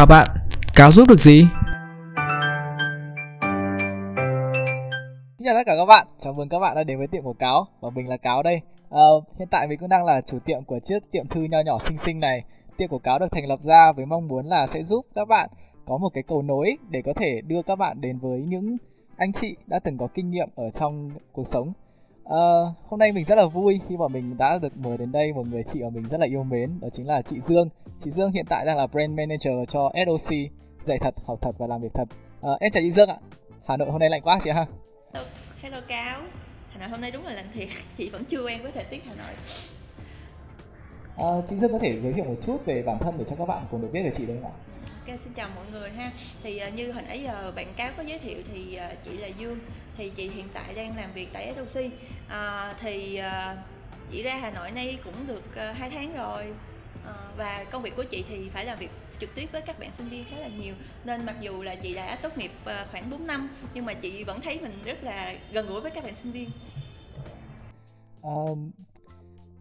Chào bạn, cáo giúp được gì? Xin chào tất cả các bạn, chào mừng các bạn đã đến với tiệm của Cáo và mình là Cáo đây. À, hiện tại mình cũng đang là chủ tiệm của chiếc tiệm thư nho nhỏ xinh xinh này. Tiệm của Cáo được thành lập ra với mong muốn là sẽ giúp các bạn có một cái cầu nối để có thể đưa các bạn đến với những anh chị đã từng có kinh nghiệm ở trong cuộc sống. À, hôm nay mình rất là vui khi mà mình đã được mời đến đây một người chị mà mình rất là yêu mến, đó chính là chị Dương. Chị Dương hiện tại đang là brand manager cho SOC, dạy thật, học thật và làm việc thật. À, em chào chị Dương ạ. Hà Nội hôm nay lạnh quá chị ha. Hello Cáo Hà Nội hôm nay đúng là lạnh thiệt Chị vẫn chưa quen với thời tiết Hà Nội À, chị Dương có thể giới thiệu một chút về bản thân để cho các bạn cùng được biết về chị được không ạ? Ok, xin chào mọi người ha Thì uh, như hồi nãy giờ bạn Cáo có giới thiệu thì uh, chị là Dương thì chị hiện tại đang làm việc tại SOC à, Thì à, chị ra Hà Nội nay cũng được à, 2 tháng rồi. À, Và công việc của chị thì phải làm việc trực tiếp với các bạn sinh viên khá là nhiều. Nên mặc dù là chị đã tốt nghiệp à, khoảng 4 năm nhưng mà chị vẫn thấy mình rất là gần gũi với các bạn sinh viên. Um,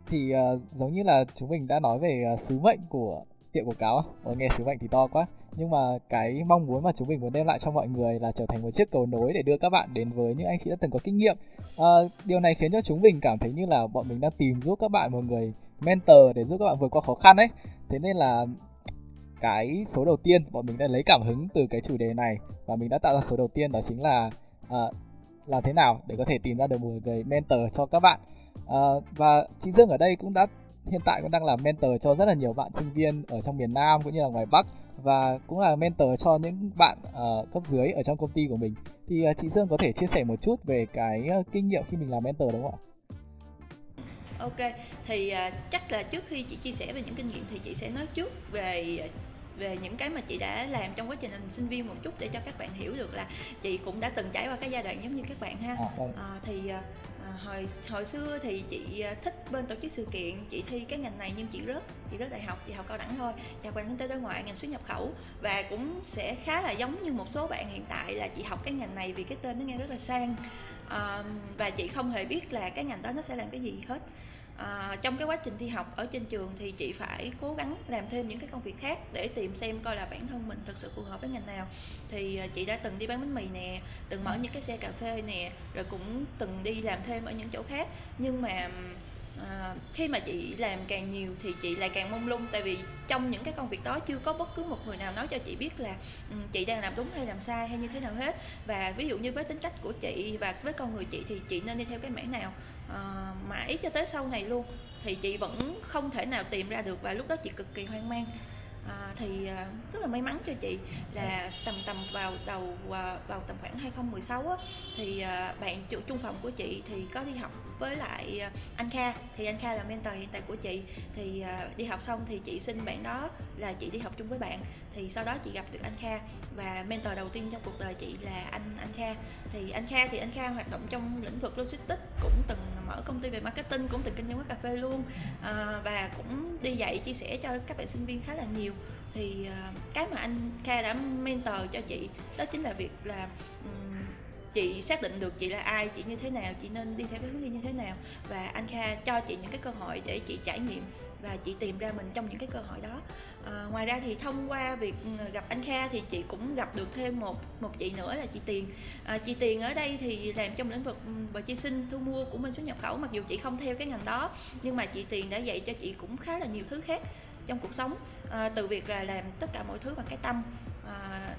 thì uh, giống như là chúng mình đã nói về uh, sứ mệnh của tiệm quảng cáo Ồ, ờ, nghe sứ mệnh thì to quá nhưng mà cái mong muốn mà chúng mình muốn đem lại cho mọi người là trở thành một chiếc cầu nối để đưa các bạn đến với những anh chị đã từng có kinh nghiệm. À, điều này khiến cho chúng mình cảm thấy như là bọn mình đang tìm giúp các bạn một người mentor để giúp các bạn vượt qua khó khăn ấy. Thế nên là cái số đầu tiên bọn mình đã lấy cảm hứng từ cái chủ đề này và mình đã tạo ra số đầu tiên đó chính là à, làm thế nào để có thể tìm ra được một người mentor cho các bạn. À, và chị Dương ở đây cũng đã hiện tại cũng đang là mentor cho rất là nhiều bạn sinh viên ở trong miền Nam cũng như là ngoài Bắc và cũng là mentor cho những bạn uh, cấp dưới ở trong công ty của mình. Thì uh, chị Dương có thể chia sẻ một chút về cái uh, kinh nghiệm khi mình làm mentor đúng không ạ? Ok, thì uh, chắc là trước khi chị chia sẻ về những kinh nghiệm thì chị sẽ nói trước về về những cái mà chị đã làm trong quá trình làm sinh viên một chút để cho các bạn hiểu được là chị cũng đã từng trải qua cái giai đoạn giống như các bạn ha. À, à, thì hồi hồi xưa thì chị à, thích bên tổ chức sự kiện chị thi cái ngành này nhưng chị rớt chị rớt đại học chị học cao đẳng thôi và quan kinh tế đối ngoại ngành xuất nhập khẩu và cũng sẽ khá là giống như một số bạn hiện tại là chị học cái ngành này vì cái tên nó nghe rất là sang. À, và chị không hề biết là cái ngành đó nó sẽ làm cái gì hết à, trong cái quá trình thi học ở trên trường thì chị phải cố gắng làm thêm những cái công việc khác để tìm xem coi là bản thân mình thực sự phù hợp với ngành nào. Thì à, chị đã từng đi bán bánh mì nè từng mở những cái xe cà phê nè rồi cũng từng đi làm thêm ở những chỗ khác. Nhưng mà à, khi mà chị làm càng nhiều thì chị lại càng mông lung tại vì trong những cái công việc đó chưa có bất cứ một người nào nói cho chị biết là um, chị đang làm đúng hay làm sai hay như thế nào hết. Và ví dụ như với tính cách của chị và với con người chị thì chị nên đi theo cái mảng nào? À, mãi cho tới sau này luôn thì chị vẫn không thể nào tìm ra được và lúc đó chị cực kỳ hoang mang. À, thì à, rất là may mắn cho chị là tầm tầm vào đầu à, vào tầm khoảng 2016 á, thì à, bạn chủ trung phòng của chị thì có đi học với lại à, anh Kha. Thì anh Kha là mentor hiện tại của chị. Thì à, đi học xong thì chị xin bạn đó là chị đi học chung với bạn. Thì sau đó chị gặp được anh Kha. Và mentor đầu tiên trong cuộc đời chị là anh anh Kha. Thì anh Kha thì anh Kha hoạt động trong lĩnh vực logistics cũng từng mở công ty về marketing cũng từng kinh doanh quán cà phê luôn. À, và cũng đi dạy chia sẻ cho các bạn sinh viên khá là nhiều. Thì uh, cái mà anh Kha đã mentor cho chị đó chính là việc là um, chị xác định được chị là ai chị như thế nào chị nên đi theo cái hướng đi như thế nào. Và anh Kha cho chị những cái cơ hội để chị trải nghiệm và chị tìm ra mình trong những cái cơ hội đó. À, ngoài ra thì thông qua việc ừ, gặp anh Kha thì chị cũng gặp được thêm một một chị nữa là chị Tiền. À, chị Tiền ở đây thì làm trong lĩnh vực ừ, bờ chi sinh thu mua của bên xuất nhập khẩu mặc dù chị không theo cái ngành đó nhưng mà chị Tiền đã dạy cho chị cũng khá là nhiều thứ khác trong cuộc sống. À, từ việc là làm tất cả mọi thứ bằng cái tâm. À,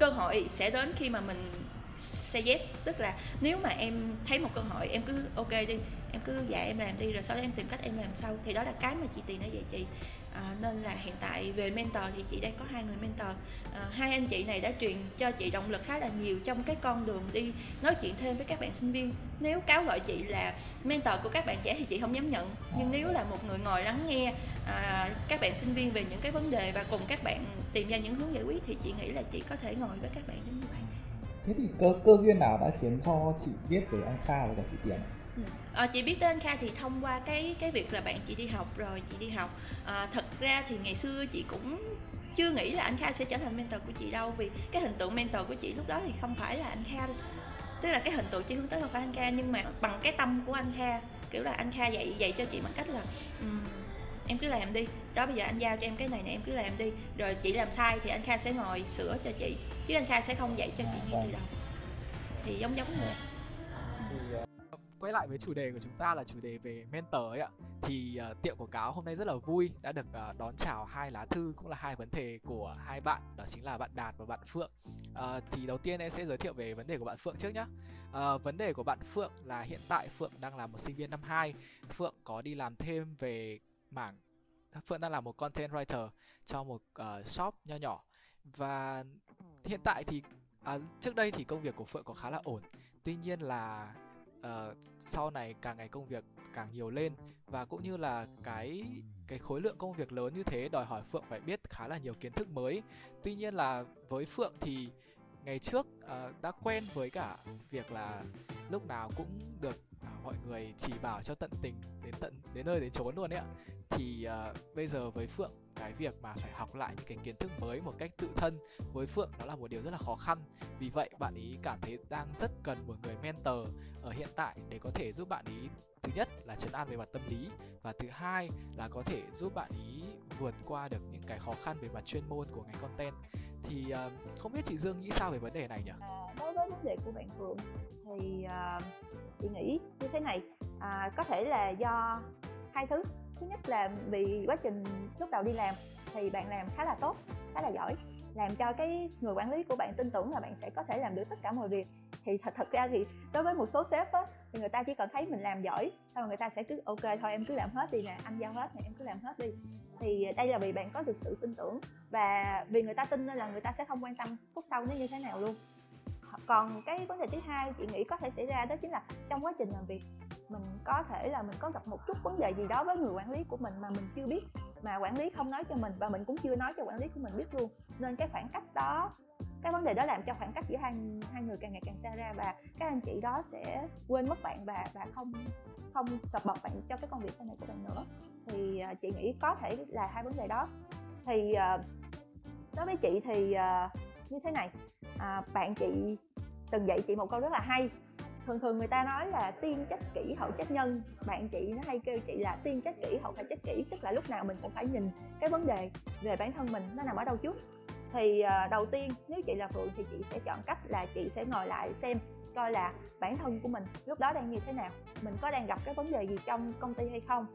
cơ hội sẽ đến khi mà mình say yes. Tức là nếu mà em thấy một cơ hội em cứ ok đi em cứ dạy em làm đi rồi sau đó em tìm cách em làm sau. Thì đó là cái mà chị tiền đã dạy chị. À, nên là hiện tại về mentor thì chị đang có hai người mentor. À, hai anh chị này đã truyền cho chị động lực khá là nhiều trong cái con đường đi nói chuyện thêm với các bạn sinh viên. Nếu cáo gọi chị là mentor của các bạn trẻ thì chị không dám nhận. Nhưng nếu là một người ngồi lắng nghe à, các bạn sinh viên về những cái vấn đề và cùng các bạn tìm ra những hướng giải quyết thì chị nghĩ là chị có thể ngồi với các bạn đến như vậy thế thì cơ cơ duyên nào đã khiến cho chị biết về anh Kha và cả chị Tiền? Ừ. À, chị biết tên Kha thì thông qua cái cái việc là bạn chị đi học rồi chị đi học. À, thật ra thì ngày xưa chị cũng chưa nghĩ là anh Kha sẽ trở thành mentor của chị đâu vì cái hình tượng mentor của chị lúc đó thì không phải là anh Kha. Tức là cái hình tượng chị hướng tới không phải anh Kha nhưng mà bằng cái tâm của anh Kha kiểu là anh Kha dạy dạy cho chị bằng cách là um, em cứ làm đi. Đó bây giờ anh giao cho em cái này này em cứ làm đi. Rồi chị làm sai thì anh Kha sẽ ngồi sửa cho chị chứ anh Kha sẽ không dạy cho chị ngay từ đầu. Thì giống giống như vậy. Thì uh, quay lại với chủ đề của chúng ta là chủ đề về mentor ấy ạ. Thì uh, tiệm quảng cáo hôm nay rất là vui đã được uh, đón chào hai lá thư cũng là hai vấn đề của hai bạn đó chính là bạn Đạt và bạn Phượng. Uh, thì đầu tiên em sẽ giới thiệu về vấn đề của bạn Phượng trước nhé uh, vấn đề của bạn Phượng là hiện tại Phượng đang là một sinh viên năm 2 Phượng có đi làm thêm về mảng. Phượng đang là một content writer cho một uh, shop nho nhỏ. Và hiện tại thì à, trước đây thì công việc của Phượng có khá là ổn. Tuy nhiên là uh, sau này càng ngày công việc càng nhiều lên và cũng như là cái cái khối lượng công việc lớn như thế đòi hỏi Phượng phải biết khá là nhiều kiến thức mới. Tuy nhiên là với Phượng thì ngày trước uh, đã quen với cả việc là lúc nào cũng được mọi người chỉ bảo cho tận tình đến tận đến nơi đến chốn luôn ấy ạ. Thì uh, bây giờ với Phượng cái việc mà phải học lại những cái kiến thức mới một cách tự thân với Phượng đó là một điều rất là khó khăn. Vì vậy bạn ý cảm thấy đang rất cần một người mentor ở hiện tại để có thể giúp bạn ý thứ nhất là chấn an về mặt tâm lý và thứ hai là có thể giúp bạn ý vượt qua được những cái khó khăn về mặt chuyên môn của ngành content. Thì uh, không biết chị Dương nghĩ sao về vấn đề này nhỉ? À, đối với vấn đề của bạn Phượng thì uh, chị nghĩ như thế này. À, có thể là do hai thứ. Thứ nhất là vì quá trình lúc đầu đi làm thì bạn làm khá là tốt khá là giỏi làm cho cái người quản lý của bạn tin tưởng là bạn sẽ có thể làm được tất cả mọi việc. Thì thật thật ra thì đối với một số sếp á thì người ta chỉ cần thấy mình làm giỏi xong người ta sẽ cứ ok thôi em cứ làm hết đi nè anh giao hết nè em cứ làm hết đi. Thì đây là vì bạn có được sự tin tưởng và vì người ta tin nên là người ta sẽ không quan tâm phút sau nó như thế nào luôn còn cái vấn đề thứ hai chị nghĩ có thể xảy ra đó chính là trong quá trình làm việc mình có thể là mình có gặp một chút vấn đề gì đó với người quản lý của mình mà mình chưa biết mà quản lý không nói cho mình và mình cũng chưa nói cho quản lý của mình biết luôn. Nên cái khoảng cách đó cái vấn đề đó làm cho khoảng cách giữa hai hai người càng ngày càng xa ra và các anh chị đó sẽ quên mất bạn và và không không support bạn cho cái công việc sau này của bạn nữa. Thì uh, chị nghĩ có thể là hai vấn đề đó. Thì uh, đối với chị thì uh, như thế này. À, bạn chị từng dạy chị một câu rất là hay. Thường thường người ta nói là tiên trách kỹ hậu trách nhân. Bạn chị nó hay kêu chị là tiên trách kỹ hậu phải trách kỹ tức là lúc nào mình cũng phải nhìn cái vấn đề về bản thân mình nó nằm ở đâu trước. Thì à, đầu tiên nếu chị là phượng thì chị sẽ chọn cách là chị sẽ ngồi lại xem coi là bản thân của mình lúc đó đang như thế nào mình có đang gặp cái vấn đề gì trong công ty hay không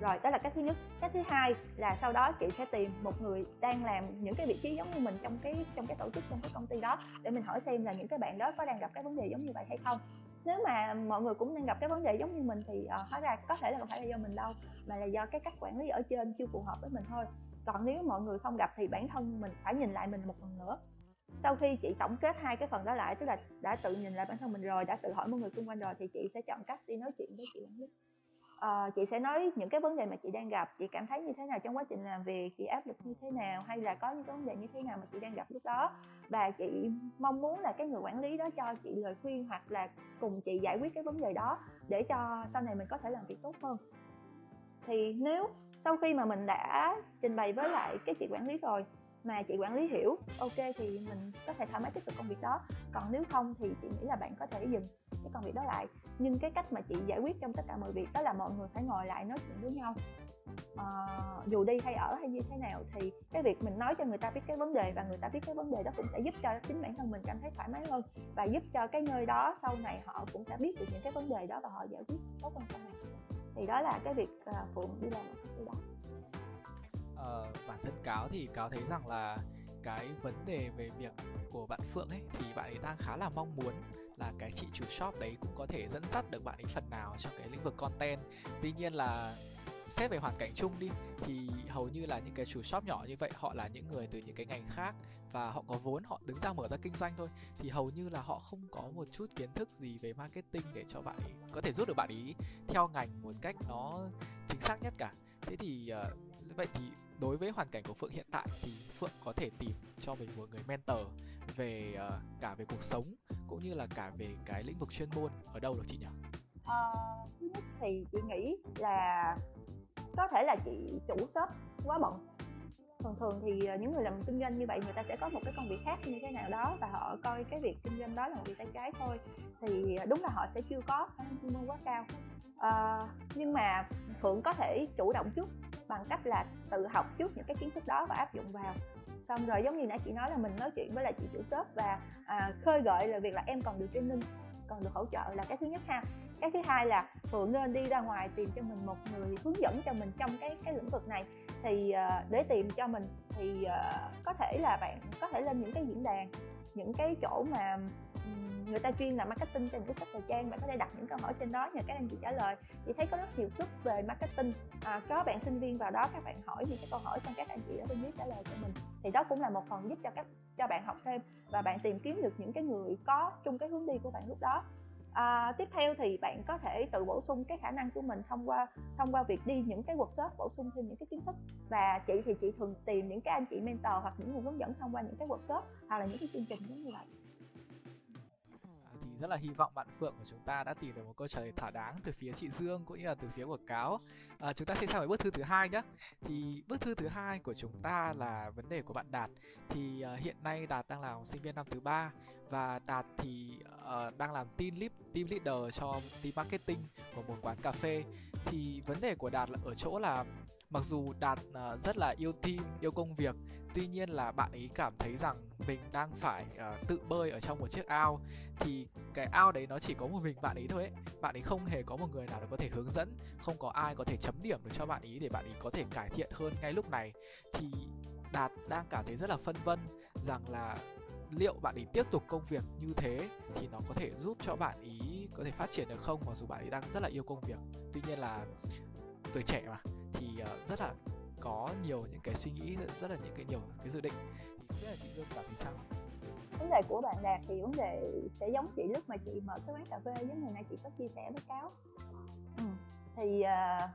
rồi đó là cách thứ nhất. Cách thứ hai là sau đó chị sẽ tìm một người đang làm những cái vị trí giống như mình trong cái trong cái tổ chức trong cái công ty đó để mình hỏi xem là những cái bạn đó có đang gặp cái vấn đề giống như vậy hay không. Nếu mà mọi người cũng đang gặp cái vấn đề giống như mình thì uh, hóa ra có thể là không phải là do mình đâu mà là do cái cách quản lý ở trên chưa phù hợp với mình thôi. Còn nếu mọi người không gặp thì bản thân mình phải nhìn lại mình một lần nữa. Sau khi chị tổng kết hai cái phần đó lại tức là đã tự nhìn lại bản thân mình rồi đã tự hỏi mọi người xung quanh rồi thì chị sẽ chọn cách đi nói chuyện với chị quản lý uh, chị sẽ nói những cái vấn đề mà chị đang gặp. Chị cảm thấy như thế nào trong quá trình làm việc? Chị áp lực như thế nào? Hay là có những cái vấn đề như thế nào mà chị đang gặp lúc đó? Và chị mong muốn là cái người quản lý đó cho chị lời khuyên hoặc là cùng chị giải quyết cái vấn đề đó để cho sau này mình có thể làm việc tốt hơn. Thì nếu sau khi mà mình đã trình bày với lại cái chị quản lý rồi mà chị quản lý hiểu ok thì mình có thể thoải mái tiếp tục công việc đó. Còn nếu không thì chị nghĩ là bạn có thể dừng cái công việc đó lại. Nhưng cái cách mà chị giải quyết trong tất cả mọi việc đó là mọi người phải ngồi lại nói chuyện với nhau. À, dù đi hay ở hay như thế nào thì cái việc mình nói cho người ta biết cái vấn đề và người ta biết cái vấn đề đó cũng sẽ giúp cho chính bản thân mình cảm thấy thoải mái hơn và giúp cho cái nơi đó sau này họ cũng sẽ biết được những cái vấn đề đó và họ giải quyết tốt hơn sau này. Thì đó là cái việc uh, phượng đi làm. Ở cái đó uh, bản thân cáo thì cáo thấy rằng là cái vấn đề về việc của bạn Phượng ấy thì bạn ấy đang khá là mong muốn là cái chị chủ shop đấy cũng có thể dẫn dắt được bạn ấy phần nào trong cái lĩnh vực content. Tuy nhiên là xét về hoàn cảnh chung đi thì hầu như là những cái chủ shop nhỏ như vậy họ là những người từ những cái ngành khác và họ có vốn họ đứng ra mở ra kinh doanh thôi thì hầu như là họ không có một chút kiến thức gì về marketing để cho bạn ấy có thể giúp được bạn ấy theo ngành một cách nó chính xác nhất cả thế thì uh, vậy thì đối với hoàn cảnh của Phượng hiện tại thì Phượng có thể tìm cho mình một người mentor về uh, cả về cuộc sống cũng như là cả về cái lĩnh vực chuyên môn ở đâu được chị nhỉ? À, thứ nhất thì chị nghĩ là có thể là chị chủ shop quá bận. Thường thường thì ờ, những người làm kinh doanh như vậy người ta sẽ có một cái công việc khác như thế nào đó và họ coi cái việc kinh doanh đó là một việc tay trái thôi. Thì đúng là họ sẽ chưa có khả năng chuyên môn quá cao. À, nhưng mà phượng có thể chủ động chút bằng cách là tự học trước những cái kiến thức đó và áp dụng vào. Xong rồi giống như nãy chị nói là mình nói chuyện với lại chị chủ shop và à, khơi gợi là việc là em còn được training còn được hỗ trợ là cái thứ nhất ha. Cái thứ hai là phượng nên đi ra ngoài tìm cho mình một người hướng dẫn cho mình trong cái cái lĩnh vực này. Thì uh, để tìm cho mình thì uh, có thể là bạn có thể lên những cái diễn đàn những cái chỗ mà người ta chuyên là marketing trên cái sách thời trang bạn có thể đặt những câu hỏi trên đó nhờ các anh chị trả lời. Chị thấy có rất nhiều group về marketing. À, có bạn sinh viên vào đó các bạn hỏi những cái câu hỏi xong các anh chị ở bên dưới trả lời cho mình. Thì đó cũng là một phần giúp cho các cho bạn học thêm và bạn tìm kiếm được những cái người có chung cái hướng đi của bạn lúc đó. À, tiếp theo thì bạn có thể tự bổ sung cái khả năng của mình thông qua thông qua việc đi những cái workshop bổ sung thêm những cái kiến thức. Và chị thì chị thường tìm những cái anh chị mentor hoặc những người hướng dẫn thông qua những cái workshop hoặc là những cái chương trình giống như vậy rất là hy vọng bạn Phượng của chúng ta đã tìm được một câu trả lời thỏa đáng từ phía chị Dương cũng như là từ phía của cáo. À, chúng ta sẽ sang với bước thư thứ hai nhé. Thì bước thư thứ hai của chúng ta là vấn đề của bạn Đạt. Thì uh, hiện nay Đạt đang là sinh viên năm thứ ba và Đạt thì uh, đang làm team lead, team leader cho team marketing của một quán cà phê. Thì vấn đề của Đạt là ở chỗ là mặc dù đạt uh, rất là yêu team yêu công việc tuy nhiên là bạn ấy cảm thấy rằng mình đang phải uh, tự bơi ở trong một chiếc ao. Thì cái ao đấy nó chỉ có một mình bạn ấy thôi ấy. Bạn ấy không hề có một người nào có thể hướng dẫn không có ai có thể chấm điểm được cho bạn ấy để bạn ấy có thể cải thiện hơn ngay lúc này. Thì đạt đang cảm thấy rất là phân vân rằng là liệu bạn ấy tiếp tục công việc như thế thì nó có thể giúp cho bạn ý có thể phát triển được không mặc dù bạn ấy đang rất là yêu công việc. Tuy nhiên là tuổi trẻ mà thì uh, rất là có nhiều những cái suy nghĩ rất, rất là những cái nhiều cái dự định. Thì không biết là chị Dương cảm thấy sao? Vấn đề của bạn đạt thì vấn đề sẽ giống chị lúc mà chị mở cái quán cà phê giống ngày nay chị có chia sẻ với cáo. Ừ. thì uh,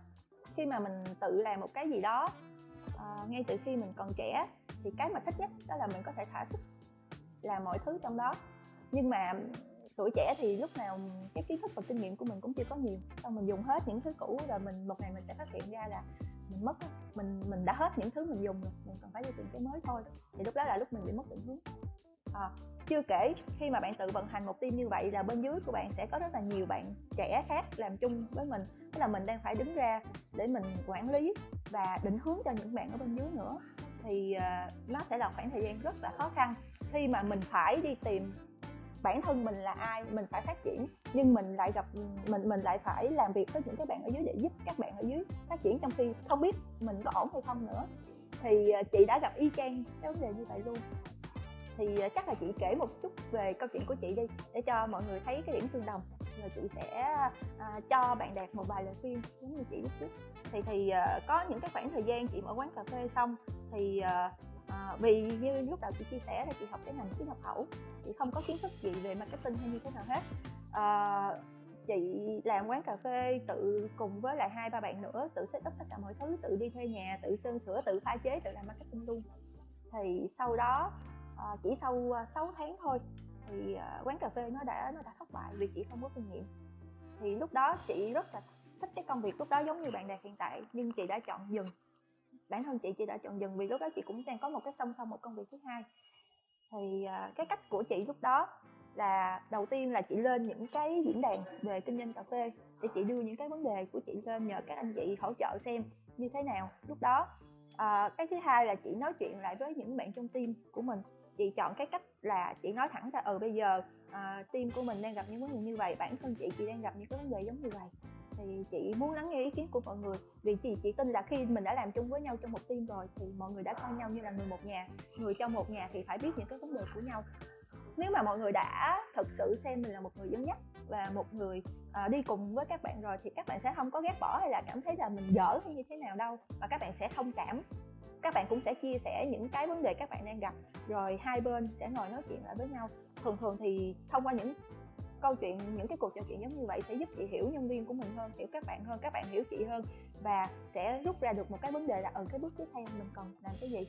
khi mà mình tự làm một cái gì đó uh, ngay từ khi mình còn trẻ thì cái mà thích nhất đó là mình có thể thả sức làm mọi thứ trong đó. Nhưng mà tuổi trẻ thì lúc nào cái kiến thức và kinh nghiệm của mình cũng chưa có nhiều. Xong mình dùng hết những thứ cũ rồi mình một ngày mình sẽ phát hiện ra là mình mất mình mình đã hết những thứ mình dùng rồi mình còn phải đi tìm cái mới thôi. Thì lúc đó là lúc mình bị mất định hướng. À, chưa kể khi mà bạn tự vận hành một team như vậy là bên dưới của bạn sẽ có rất là nhiều bạn trẻ khác làm chung với mình. Tức là mình đang phải đứng ra để mình quản lý và định hướng cho những bạn ở bên dưới nữa. Thì uh, nó sẽ là khoảng thời gian rất là khó khăn khi mà mình phải đi tìm bản thân mình là ai mình phải phát triển nhưng mình lại gặp mình mình lại phải làm việc với những cái bạn ở dưới để giúp các bạn ở dưới phát triển. Trong khi không biết mình có ổn hay không nữa thì à, chị đã gặp y chang cái vấn đề như vậy luôn. Thì à, chắc là chị kể một chút về câu chuyện của chị đi để cho mọi người thấy cái điểm tương đồng. Rồi chị sẽ à, cho bạn đạt một vài lời khuyên giống như chị lúc trước. Thì thì à, có những cái khoảng thời gian chị mở quán cà phê xong thì à, à, vì như lúc đầu chị chia sẻ là chị học cái ngành xuất nhập khẩu chị không có kiến thức gì về marketing hay như thế nào hết. À, chị làm quán cà phê tự cùng với lại hai ba bạn nữa tự set up tất cả mọi thứ tự đi thuê nhà tự sơn sửa tự pha chế tự làm marketing luôn. Thì sau đó à, chỉ sau 6 tháng thôi thì à, quán cà phê nó đã nó đã thất bại vì chị không có kinh nghiệm. Thì lúc đó chị rất là thích cái công việc lúc đó giống như bạn đạt hiện tại nhưng chị đã chọn dừng bản thân chị chị đã chọn dừng vì lúc đó chị cũng đang có một cái song song một công việc thứ hai. Thì uh, cái cách của chị lúc đó là đầu tiên là chị lên những cái diễn đàn về kinh doanh cà phê để chị đưa những cái vấn đề của chị lên nhờ các anh chị hỗ trợ xem như thế nào lúc đó. À, cái thứ hai là chị nói chuyện lại với những bạn trong team của mình. Chị chọn cái cách là chị nói thẳng ra ừ bây giờ à, team của mình đang gặp những vấn đề như vậy bản thân chị chị đang gặp những cái vấn đề giống như vậy thì chị muốn lắng nghe ý kiến của mọi người. Vì chị chị tin là khi mình đã làm chung với nhau trong một team rồi thì mọi người đã coi nhau như là người một nhà. Người trong một nhà thì phải biết những cái vấn đề của nhau. Nếu mà mọi người đã thực sự xem mình là một người dẫn dắt và một người à, đi cùng với các bạn rồi thì các bạn sẽ không có ghét bỏ hay là cảm thấy là mình dở hay như thế nào đâu và các bạn sẽ thông cảm. Các bạn cũng sẽ chia sẻ những cái vấn đề các bạn đang gặp rồi hai bên sẽ ngồi nói chuyện lại với nhau. Thường thường thì thông qua những câu chuyện những cái cuộc trò chuyện giống như vậy sẽ giúp chị hiểu nhân viên của mình hơn hiểu các bạn hơn các bạn hiểu chị hơn và sẽ rút ra được một cái vấn đề là ở cái bước tiếp theo mình cần làm cái gì.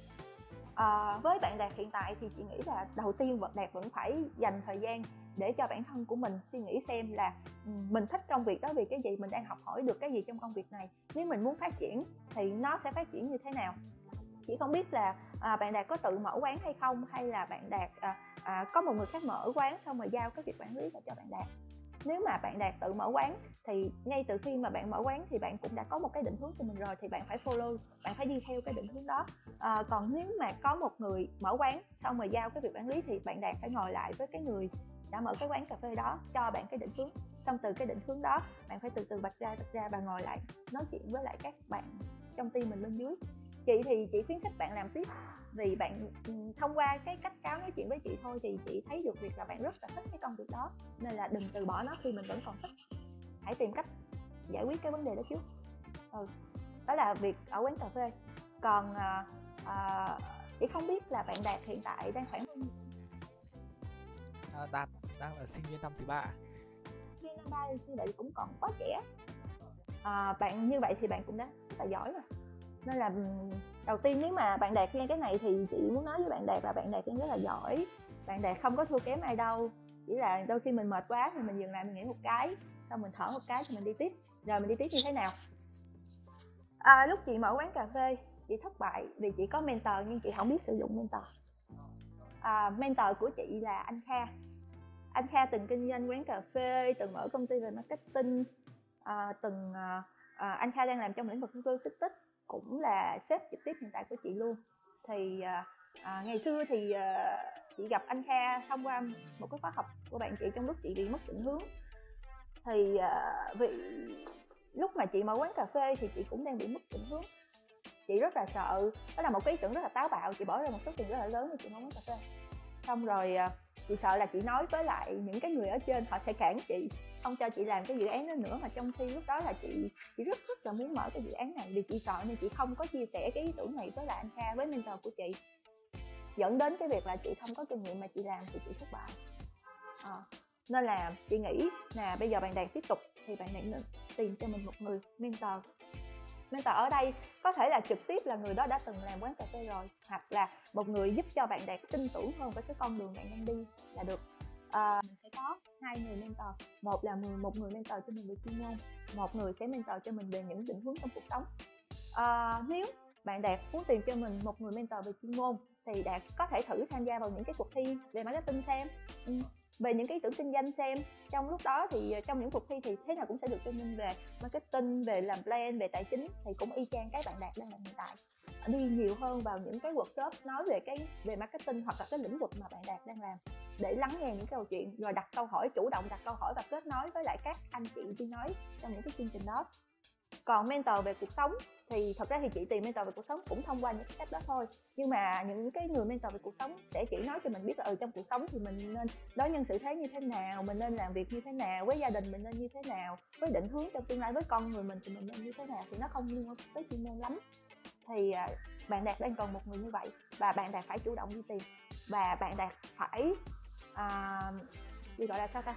À, với bạn đạt hiện tại thì chị nghĩ là đầu tiên vật đạt vẫn phải dành thời gian để cho bản thân của mình suy nghĩ xem là ừ, mình thích công việc đó vì cái gì mình đang học hỏi được cái gì trong công việc này. Nếu mình muốn phát triển thì nó sẽ phát triển như thế nào? Chị không biết là à, bạn đạt có tự mở quán hay không? Hay là bạn đạt à, à, có một người khác mở quán xong rồi giao cái việc quản lý cho bạn đạt? Nếu mà bạn đạt tự mở quán thì ngay từ khi mà bạn mở quán thì bạn cũng đã có một cái định hướng cho mình rồi thì bạn phải follow bạn phải đi theo cái định hướng đó. À, còn nếu mà có một người mở quán xong rồi giao cái việc quản lý thì bạn đạt phải ngồi lại với cái người đã mở cái quán cà phê đó cho bạn cái định hướng. Xong từ cái định hướng đó bạn phải từ từ bạch ra bạch ra và ngồi lại nói chuyện với lại các bạn trong team mình bên dưới chị thì chị khuyến khích bạn làm tiếp. Vì bạn ừ, thông qua cái cách cáo nói chuyện với chị thôi thì chị thấy được việc là bạn rất là thích cái công việc đó nên là đừng từ bỏ nó khi mình vẫn còn thích. Hãy tìm cách giải quyết cái vấn đề đó trước. Ừ. đó là việc ở quán cà phê. Còn à, à, chị không biết là bạn đạt hiện tại đang khoảng bao nhiêu? À, đạt đang là sinh viên năm thứ ba sinh viên năm ba như vậy cũng còn quá trẻ. À, bạn như vậy thì bạn cũng đã rất là giỏi rồi nên là đầu tiên nếu mà bạn đạt nghe cái này thì chị muốn nói với bạn đạt là bạn đạt rất là giỏi. Bạn đạt không có thua kém ai đâu. Chỉ là đôi khi mình mệt quá thì mình dừng lại mình nghỉ một cái xong mình thở một cái thì mình đi tiếp. Rồi mình đi tiếp như thế nào? À, lúc chị mở quán cà phê chị thất bại vì chị có mentor nhưng chị không biết sử dụng mentor. À, mentor của chị là anh Kha. Anh Kha từng kinh doanh quán cà phê từng mở công ty về marketing. À, từng à, à anh Kha đang làm trong lĩnh vực logistics cũng là sếp trực tiếp hiện tại của chị luôn. Thì à, à, ngày xưa thì à, chị gặp anh Kha thông qua một cái khóa học của bạn chị trong lúc chị bị mất định hướng. Thì à, vì lúc mà chị mở quán cà phê thì chị cũng đang bị mất định hướng. Chị rất là sợ. Đó là một cái ý tưởng rất là táo bạo. Chị bỏ ra một số tiền rất là lớn để chị mở quán cà phê. Xong rồi à, chị sợ là chị nói với lại những cái người ở trên họ sẽ cản chị không cho chị làm cái dự án đó nữa. Mà trong khi lúc đó là chị chị rất rất là muốn mở cái dự án này vì chị sợ nên chị không có chia sẻ cái ý tưởng này với lại anh Kha với mentor của chị. Dẫn đến cái việc là chị không có kinh nghiệm mà chị làm thì chị thất bại. À, nên là chị nghĩ là bây giờ bạn đang tiếp tục thì bạn nên tìm cho mình một người mentor mentor ở đây có thể là trực tiếp là người đó đã từng làm quán cà phê rồi hoặc là một người giúp cho bạn đạt tin tưởng hơn với cái con đường bạn đang đi là được. À, mình sẽ có hai người mentor. Một là một người mentor cho mình về chuyên môn một người sẽ mentor cho mình về những định hướng trong cuộc sống. À, nếu bạn đạt muốn tìm cho mình một người mentor về chuyên môn thì đạt có thể thử tham gia vào những cái cuộc thi về marketing xem. Ừ về những cái ý tưởng kinh doanh xem, trong lúc đó thì ờ, trong những cuộc thi thì thế nào cũng sẽ được training về marketing, về làm plan về tài chính, thì cũng y chang cái bạn đạt đang làm hiện tại. Đi nhiều hơn vào những cái workshop nói về cái, về marketing hoặc là cái lĩnh vực mà bạn đạt đang làm. Để lắng nghe những câu chuyện, rồi đặt câu hỏi, chủ động đặt câu hỏi và kết nối với lại các anh chị đi nói trong những cái chương trình đó còn mentor về cuộc sống thì thật ra thì chị tìm mentor về cuộc sống cũng thông qua những cái cách đó thôi. Nhưng mà những cái người mentor về cuộc sống sẽ chỉ nói cho mình biết là ừ trong cuộc sống thì mình nên đối nhân xử thế như thế nào mình nên làm việc như thế nào với gia đình mình nên như thế nào với định hướng trong tương lai với con người mình thì mình nên như thế nào thì nó không liên quan tới chuyên môn lắm. Thì à, bạn đạt đang cần một người như vậy và bạn đạt phải chủ động đi tìm. Và bạn đạt phải à, gì gọi là sao ta?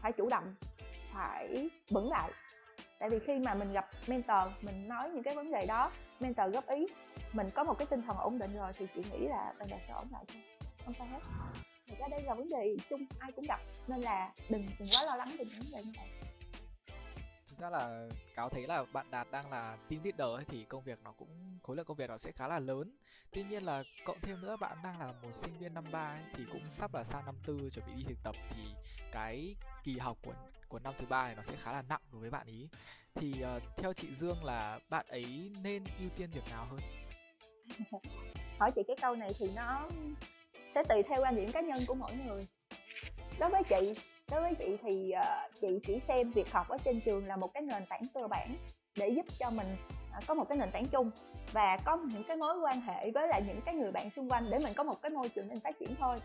Phải chủ động phải vững lại tại vì khi mà mình gặp mentor, mình nói những cái vấn đề đó, mentor góp ý, mình có một cái tinh thần ổn định rồi thì chị nghĩ là bạn bè sẽ ổn lại thôi. Không sao hết. Thì ra đây là vấn đề chung, ai cũng gặp, nên là đừng đừng quá lo lắng về những vấn đề như vậy thực ra là cáo thấy là bạn đạt đang là team leader ấy, thì công việc nó cũng khối lượng công việc nó sẽ khá là lớn. Tuy nhiên là cộng thêm nữa bạn đang là một sinh viên năm ba ấy, thì cũng sắp là sang năm tư chuẩn bị đi thực tập thì cái kỳ học của của năm thứ ba này nó sẽ khá là nặng đối với bạn ý. Thì uh, theo chị Dương là bạn ấy nên ưu tiên việc nào hơn? Hỏi chị cái câu này thì nó sẽ tùy theo quan điểm cá nhân của mỗi người. Đối với chị đối với chị thì uh, chị chỉ xem việc học ở trên trường là một cái nền tảng cơ bản để giúp cho mình uh, có một cái nền tảng chung và có những cái mối quan hệ với lại những cái người bạn xung quanh để mình có một cái môi trường để phát triển thôi.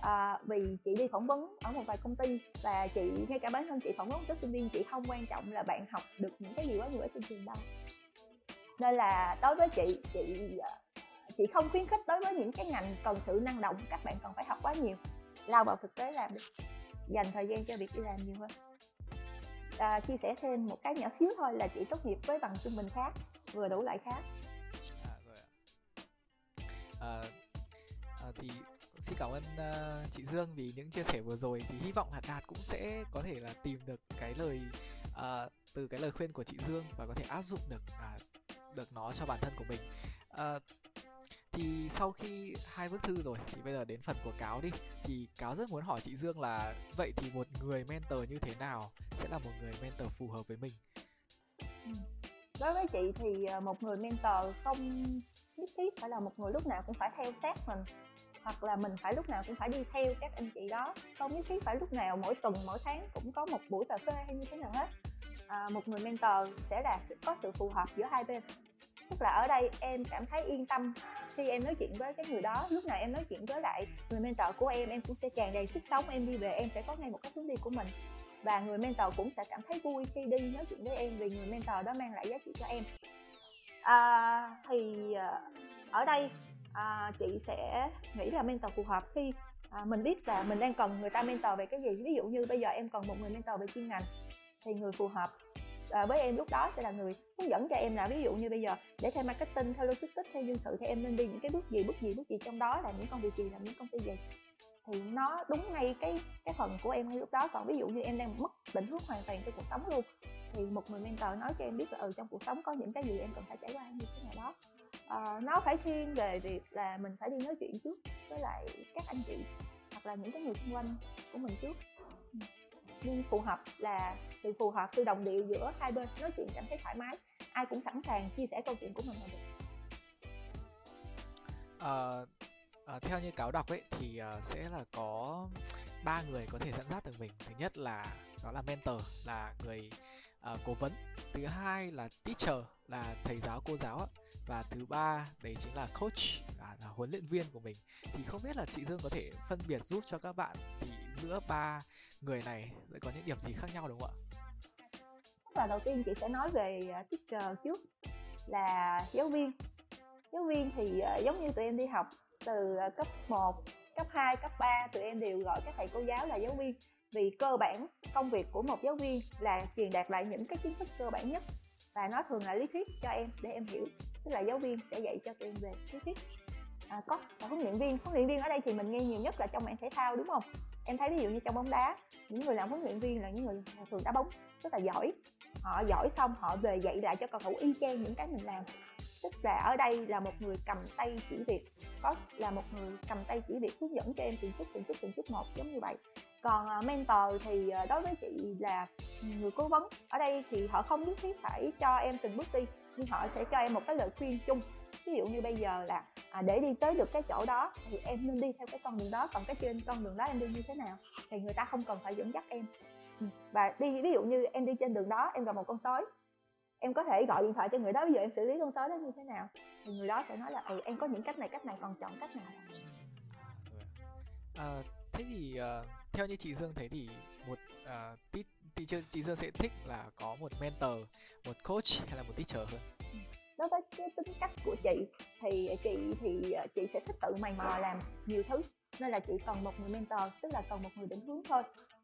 À, vì chị đi phỏng vấn ở một vài công ty và chị ngay cả bản thân chị phỏng vấn với sinh viên chị không quan trọng là bạn học được những cái gì quá nhiều ở trên trường đâu. Nên là đối với chị chị chị không khuyến khích đối với những cái ngành cần sự năng động các bạn cần phải học quá nhiều. Lao vào thực tế làm được dành thời gian cho việc đi làm nhiều hơn à, chia sẻ thêm một cái nhỏ xíu thôi là chị tốt nghiệp với bằng trung bình khác vừa đủ lại khác à, rồi ạ. À, à, thì xin cảm ơn uh, chị Dương vì những chia sẻ vừa rồi thì hy vọng là Đạt cũng sẽ có thể là tìm được cái lời uh, từ cái lời khuyên của chị Dương và có thể áp dụng được uh, được nó cho bản thân của mình. Uh, thì sau khi hai bức thư rồi thì bây giờ đến phần của cáo đi. Thì cáo rất muốn hỏi chị Dương là vậy thì một người mentor như thế nào sẽ là một người mentor phù hợp với mình? Ừ. Đối với chị thì ờ, một người mentor không nhất thiết phải là một người lúc nào cũng phải theo sát mình hoặc là mình phải lúc nào cũng phải đi theo các anh chị đó. Không nhất thiết phải lúc nào mỗi tuần mỗi tháng cũng có một buổi cà phê hay như thế nào hết. À, một người mentor sẽ là có sự phù hợp giữa hai bên tức là ở đây em cảm thấy yên tâm khi em nói chuyện với cái người đó. Lúc nào em nói chuyện với lại người mentor của em em cũng sẽ tràn đầy sức sống em đi về em sẽ có ngay một cái hướng đi của mình. Và người mentor cũng sẽ cảm thấy vui khi đi nói chuyện với em vì người mentor đó mang lại giá trị cho em. À, thì à, ở đây à, chị sẽ nghĩ là mentor phù hợp khi à, mình biết là mình đang cần người ta mentor về cái gì. Ví dụ như bây giờ em cần một người mentor về chuyên ngành thì người phù hợp à, với em lúc đó sẽ là người hướng dẫn cho em là ví dụ như bây giờ để theo marketing theo logistics theo nhân sự thì em nên đi những cái bước gì bước gì bước gì trong đó là những công việc gì làm những công ty gì. Thì nó đúng ngay cái cái phần của em ngay lúc đó. Còn ví dụ như em đang mất định hướng hoàn toàn trong cuộc sống luôn thì một người mentor nói cho em biết là ừ trong cuộc sống có những cái gì em cần phải trải qua như thế nào đó. À, nó phải thiên về việc là mình phải đi nói chuyện trước với lại các anh chị hoặc là những cái người xung quanh của mình trước. Ừ nhưng phù hợp là sự phù hợp sự đồng điệu giữa hai bên nói chuyện cảm thấy thoải mái ai cũng sẵn sàng chia sẻ câu chuyện của mình là được. Uh, uh, theo như cáo đọc ấy thì uh, sẽ là có ba người có thể dẫn dắt được mình. Thứ nhất là đó là mentor là người uh, cố vấn. Thứ hai là teacher là thầy giáo cô giáo và thứ ba đấy chính là coach là, là huấn luyện viên của mình. Thì không biết là chị Dương có thể phân biệt giúp cho các bạn thì giữa ba người này sẽ có những điểm gì khác nhau đúng không ạ? Và đầu tiên chị sẽ nói về à, teacher trước là giáo viên. Giáo viên thì à, giống như tụi em đi học từ à, cấp 1, cấp 2, cấp 3 tụi em đều gọi các thầy cô giáo là giáo viên. Vì cơ bản công việc của một giáo viên là truyền đạt lại những cái kiến thức cơ bản nhất và nó thường là lý thuyết cho em để em hiểu. Tức là giáo viên sẽ dạy cho tụi em về lý thuyết. À, có và huấn luyện viên. Huấn luyện viên ở đây thì mình nghe nhiều nhất là trong mạng thể thao đúng không? Em thấy ví dụ như trong bóng đá, những người làm huấn luyện viên là những người thường đá bóng, rất là giỏi. Họ giỏi xong họ về dạy lại cho cầu thủ y chang những cái mình làm. Tức là ở đây là một người cầm tay chỉ việc, có là một người cầm tay chỉ việc hướng dẫn cho em từng chút từng chút từng chút một, giống như vậy. Còn à, mentor thì à, đối với chị là người cố vấn. Ở đây thì họ không nhất thiết phải cho em từng bước đi, nhưng họ sẽ cho em một cái lời khuyên chung ví dụ như bây giờ là à, để đi tới được cái chỗ đó thì em nên đi theo cái con đường đó còn cái trên con đường đó em đi như thế nào thì người ta không cần phải dẫn dắt em. Ừ, và đi ví dụ như em đi trên đường đó em gặp một con sói em có thể gọi điện thoại cho người đó ví dụ em xử lý con sói đó như thế nào thì người đó sẽ nói là ừ em có những cách này cách này còn chọn cách nào? À, thế thì uh, theo như chị Dương thấy thì một à, uh, teacher chị Dương sẽ thích là có một mentor một coach hay là một teacher hơn? Đối với cái tính cách của chị thì ờ, chị thì ờ, chị sẽ thích tự mày mò làm nhiều thứ. Nên là chị cần một người mentor tức là cần một người định hướng thôi.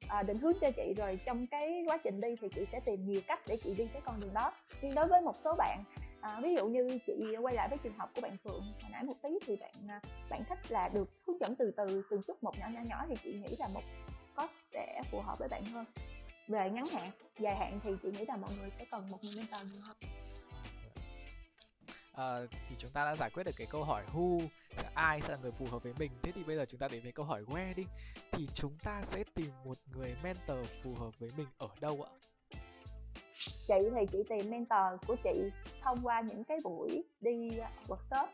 À, định hướng cho chị rồi trong cái quá trình đi thì chị sẽ tìm nhiều cách để chị đi cái con đường đó. Nhưng đối với một số bạn à, ví dụ như chị quay lại với trường hợp của bạn phượng hồi nãy một tí thì bạn bạn thích là được hướng dẫn từ từ từng chút một nhỏ nhỏ nhỏ thì chị nghĩ là một có sẽ phù hợp với bạn hơn. Về ngắn hạn dài hạn thì chị nghĩ là mọi người sẽ cần một người mentor nhiều hơn. Ờ, thì chúng ta đã giải quyết được cái câu hỏi who ai sẽ là người phù hợp với mình. Thế thì bây giờ chúng ta đến với câu hỏi where đi. Thì chúng ta sẽ tìm một người mentor phù hợp với mình ở đâu ạ? Chị thì chị tìm mentor của chị thông qua những cái buổi đi ờ, workshop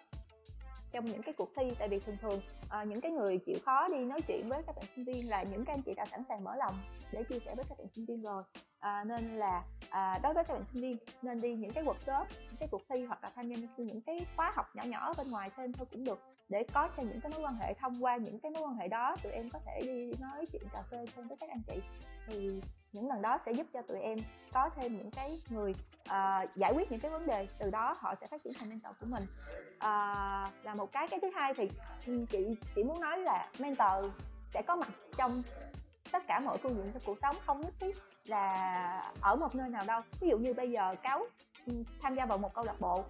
trong những cái cuộc thi. Tại vì thường thường à, những cái người chịu khó đi nói chuyện với các bạn sinh viên là những cái anh chị đã sẵn sàng mở lòng để chia sẻ với các bạn sinh viên rồi à, nên là à, đối với các bạn sinh viên nên đi những cái workshop những cái cuộc thi hoặc là tham gia những cái khóa học nhỏ nhỏ bên ngoài thêm thôi cũng được để có thêm những cái mối quan hệ thông qua những cái mối quan hệ đó tụi em có thể đi nói chuyện cà phê thêm với các anh chị. Thì những lần đó sẽ giúp cho tụi em có thêm những cái người uh, giải quyết những cái vấn đề từ đó họ sẽ phát triển thành mentor của mình. Uh, là một cái cái thứ hai thì ừ, chị chị muốn nói là mentor sẽ có mặt trong tất cả mọi phương diện trong cuộc sống, không nhất thiết là ở một nơi nào đâu. Ví dụ như bây giờ cáo ừ, tham gia vào một câu lạc bộ,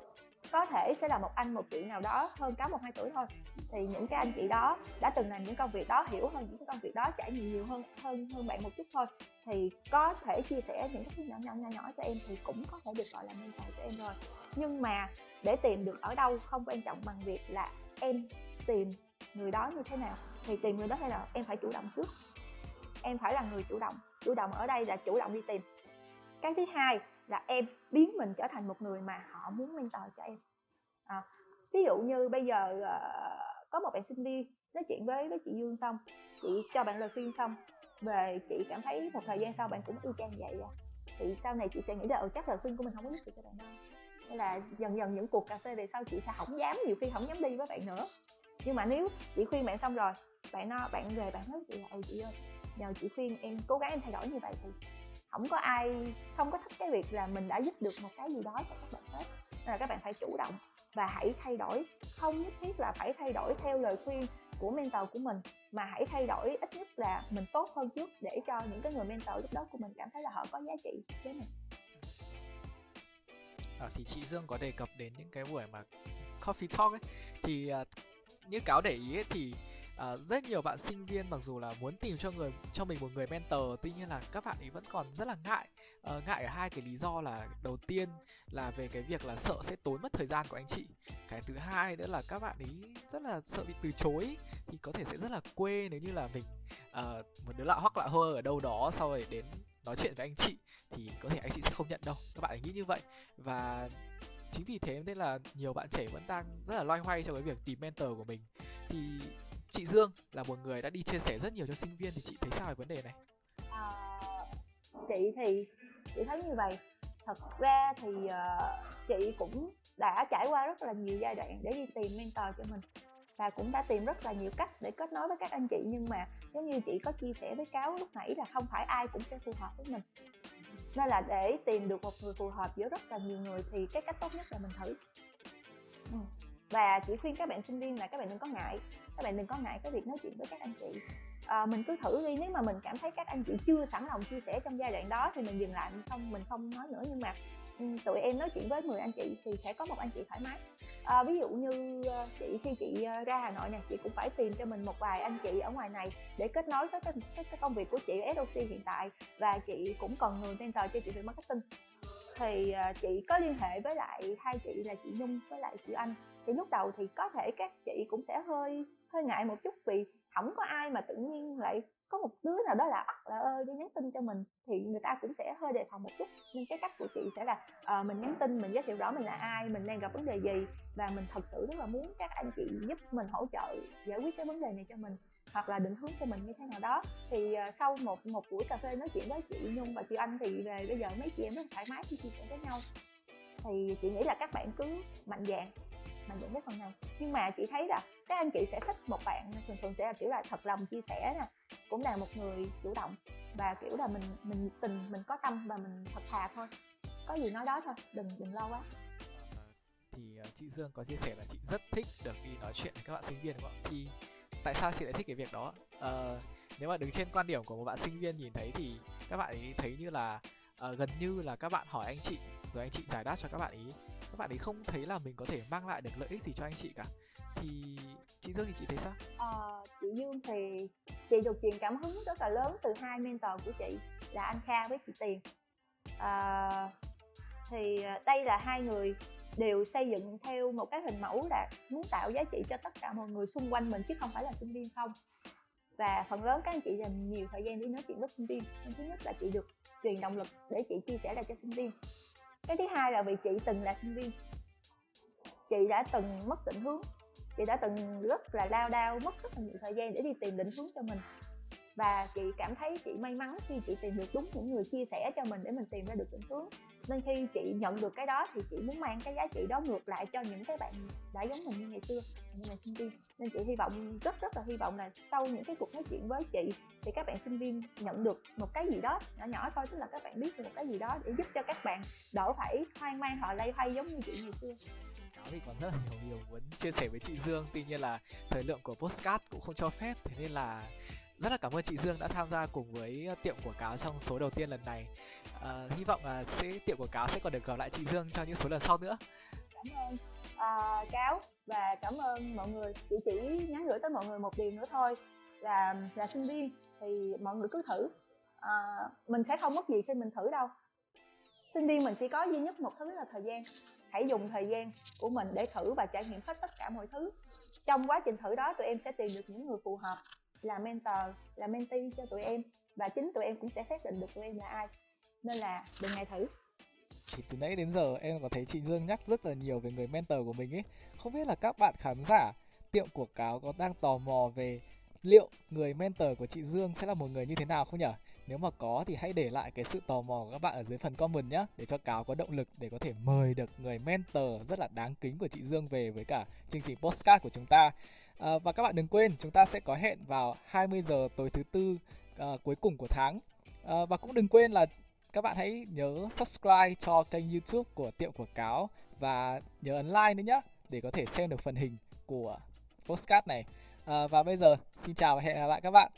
có thể sẽ là một anh, một chị nào đó hơn cáo một hai tuổi thôi. Thì những cái anh chị đó đã từng làm những công việc đó, hiểu hơn những cái công việc đó, trải nghiệm nhiều hơn hơn hơn bạn một chút thôi, thì có thể chia sẻ những cái thứ nhỏ nhỏ nhỏ nhỏ cho em thì cũng có thể được gọi là mentor cho em rồi. Nhưng mà để tìm được ở đâu không quan trọng bằng việc là em tìm người đó như thế nào. Thì tìm người đó hay là em phải chủ động trước em phải là người chủ động. Chủ động ở đây là chủ động đi tìm. Cái thứ hai là em biến mình trở thành một người mà họ muốn mentor cho em. À, ví dụ như bây giờ uh, có một bạn sinh viên nói chuyện với với chị Dương xong chị cho bạn lời khuyên xong về chị cảm thấy một thời gian sau bạn cũng y chang vậy à. Thì sau này chị sẽ nghĩ là ừ, chắc lời khuyên của mình không có giúp được cho bạn đâu. Nên là dần dần những cuộc cà phê về sau chị sẽ không dám nhiều khi không dám đi với bạn nữa. Nhưng mà nếu chị khuyên bạn xong rồi bạn nó bạn về bạn nói chị là ừ chị ơi nhờ chị khuyên em cố gắng em thay đổi như vậy thì không có ai không có thích cái việc là mình đã giúp được một cái gì đó cho các bạn hết. Nên là các bạn phải chủ động và hãy thay đổi. Không nhất thiết là phải thay đổi theo lời khuyên của mentor của mình mà hãy thay đổi ít nhất là mình tốt hơn trước để cho những cái người mentor lúc đó của mình cảm thấy là họ có giá trị với mình. À, thì chị Dương có đề cập đến những cái buổi mà coffee talk ấy. Thì à, như cáo để ý ấy, thì uh, rất nhiều bạn sinh viên mặc dù là muốn tìm cho người cho mình một người mentor tuy nhiên là các bạn ấy vẫn còn rất là ngại. Uh, ngại ở hai cái lý do là đầu tiên là về cái việc là sợ sẽ tốn mất thời gian của anh chị. Cái thứ hai nữa là các bạn ấy rất là sợ bị từ chối thì có thể sẽ rất là quê nếu như là mình uh, một đứa lạ hoắc lạ hơ ở đâu đó sau rồi đến nói chuyện với anh chị thì có thể anh chị sẽ không nhận đâu. Các bạn ấy nghĩ như vậy. Và chính vì thế nên là nhiều bạn trẻ vẫn đang rất là loay hoay trong cái việc tìm mentor của mình. Thì chị Dương là một người đã đi chia sẻ rất nhiều cho sinh viên thì chị thấy sao về vấn đề này? À, chị thì chị thấy như vậy thật ra thì uh, chị cũng đã trải qua rất là nhiều giai đoạn để đi tìm mentor cho mình và cũng đã tìm rất là nhiều cách để kết nối với các anh chị nhưng mà giống như chị có chia sẻ với cáo lúc nãy là không phải ai cũng sẽ phù hợp với mình nên là để tìm được một người phù hợp giữa rất là nhiều người thì cái cách tốt nhất là mình thử ừ và chỉ khuyên các bạn sinh viên là các bạn đừng có ngại. Các bạn đừng có ngại cái việc nói chuyện với các anh chị. À, mình cứ thử đi nếu mà mình cảm thấy các anh chị chưa sẵn lòng chia sẻ trong giai đoạn đó thì mình dừng lại mình không mình không nói nữa. Nhưng mà ừ, tụi em nói chuyện với 10 anh chị thì sẽ có một anh chị thoải mái. À, ví dụ như ờ, chị khi chị ra hà nội nè chị cũng phải tìm cho mình một vài anh chị ở ngoài này để kết nối với cái, cái, cái công việc của chị ở SOC hiện tại. Và chị cũng cần người mentor cho chị về marketing. Thì chị có liên hệ với lại hai chị là chị nhung với lại chị anh thì lúc đầu thì có thể các chị cũng sẽ hơi hơi ngại một chút vì không có ai mà tự nhiên lại có một đứa nào đó là ắt là ơi đi nhắn tin cho mình. Thì người ta cũng sẽ hơi đề phòng một chút. Nên cái cách của chị sẽ là uh, mình nhắn tin mình giới thiệu rõ mình là ai mình đang gặp vấn đề gì và mình thật sự rất là muốn các anh chị giúp mình hỗ trợ giải quyết cái vấn đề này cho mình hoặc là định hướng cho mình như thế nào đó. Thì uh, sau một một buổi cà phê nói chuyện với chị nhung và chị anh thì về bây giờ mấy chị em rất thoải mái khi chia sẻ với nhau. Thì chị nghĩ là các bạn cứ mạnh dạn mạnh dạn biết phần nào. Nhưng mà chị thấy là các anh chị sẽ thích một bạn thường thường sẽ là kiểu là thật lòng chia sẻ nè cũng là một người chủ động và kiểu là mình mình nhiệt tình mình có tâm và mình thật thà thôi. Có gì nói đó thôi đừng đừng lâu quá. Thì uh, chị Dương có chia sẻ là chị rất thích được đi nói chuyện với các bạn sinh viên đúng không Thì tại sao chị lại thích cái việc đó? Uh, nếu mà đứng trên quan điểm của một bạn sinh viên nhìn thấy thì các bạn ấy thấy như là uh, gần như là các bạn hỏi anh chị rồi anh chị giải đáp cho các bạn ý các bạn ấy không thấy là mình có thể mang lại được lợi ích gì cho anh chị cả thì chị Dương thì chị thấy sao? À, chị Dương thì chị được truyền cảm hứng rất là lớn từ hai mentor của chị là anh Kha với chị Tiền. À, thì ờ, đây là hai người đều xây dựng theo một cái hình mẫu là muốn tạo giá trị cho tất cả mọi người xung quanh mình chứ không phải là sinh viên không và phần lớn các anh chị dành nhiều thời gian đi nói chuyện với sinh viên nên thứ nhất là chị được truyền động lực để chị chia sẻ lại cho sinh viên cái thứ hai là vì chị từng là sinh viên. Chị đã từng mất định hướng. Chị đã từng rất là lao đao, mất rất là nhiều thời gian để đi tìm định hướng cho mình và chị cảm thấy chị may mắn khi chị tìm được đúng những người chia sẻ cho mình để mình tìm ra được định hướng. Nên khi chị nhận được cái đó thì chị muốn mang cái giá trị đó ngược lại cho những cái bạn đã giống mình như ngày xưa, như là sinh viên. Nên chị hy vọng, rất rất là hy vọng là sau những cái cuộc nói chuyện với chị thì các bạn sinh viên nhận được một cái gì đó nhỏ nhỏ thôi, tức là các bạn biết được một cái gì đó để giúp cho các bạn đỡ phải hoang mang, họ lay hoay giống như chị ngày xưa. Đó thì còn rất là nhiều điều muốn chia sẻ với chị Dương. Tuy nhiên là thời lượng của postcard cũng không cho phép, thế nên là rất là cảm ơn chị Dương đã tham gia cùng với ờ, tiệm của cáo trong số đầu tiên lần này. À, hy vọng là sẽ tiệm của cáo sẽ còn được gặp lại chị Dương trong những số lần sau nữa. Cảm ơn à, cáo và cảm ơn mọi người. Chị chỉ nhắn gửi tới mọi người một điều nữa thôi là là sinh viên thì mọi người cứ thử. À, mình sẽ không mất gì khi mình thử đâu. Sinh viên mình chỉ có duy nhất một thứ là thời gian. Hãy dùng thời gian của mình để thử và trải nghiệm hết tất cả mọi thứ. Trong quá trình thử đó tụi em sẽ tìm được những người phù hợp là mentor, là mentee cho tụi em và chính tụi em cũng sẽ xác định được tụi em là ai. Nên là đừng ngại thử. Thì từ nãy đến giờ em có thấy chị Dương nhắc rất là nhiều về người mentor của mình ấy. Không biết là các bạn khán giả, tiệm quảng cáo có đang tò mò về liệu người mentor của chị Dương sẽ là một người như thế nào không nhỉ nếu mà có thì hãy để lại cái sự tò mò của các bạn ở dưới phần comment nhé để cho cáo có động lực để có thể mời được người mentor rất là đáng kính của chị Dương về với cả chương trình postcard của chúng ta à, và các bạn đừng quên chúng ta sẽ có hẹn vào 20 giờ tối thứ tư à, cuối cùng của tháng à, và cũng đừng quên là các bạn hãy nhớ subscribe cho kênh YouTube của tiệm quảng cáo và nhớ ấn like nữa nhé để có thể xem được phần hình của postcard này. À, và bây giờ xin chào và hẹn gặp lại các bạn.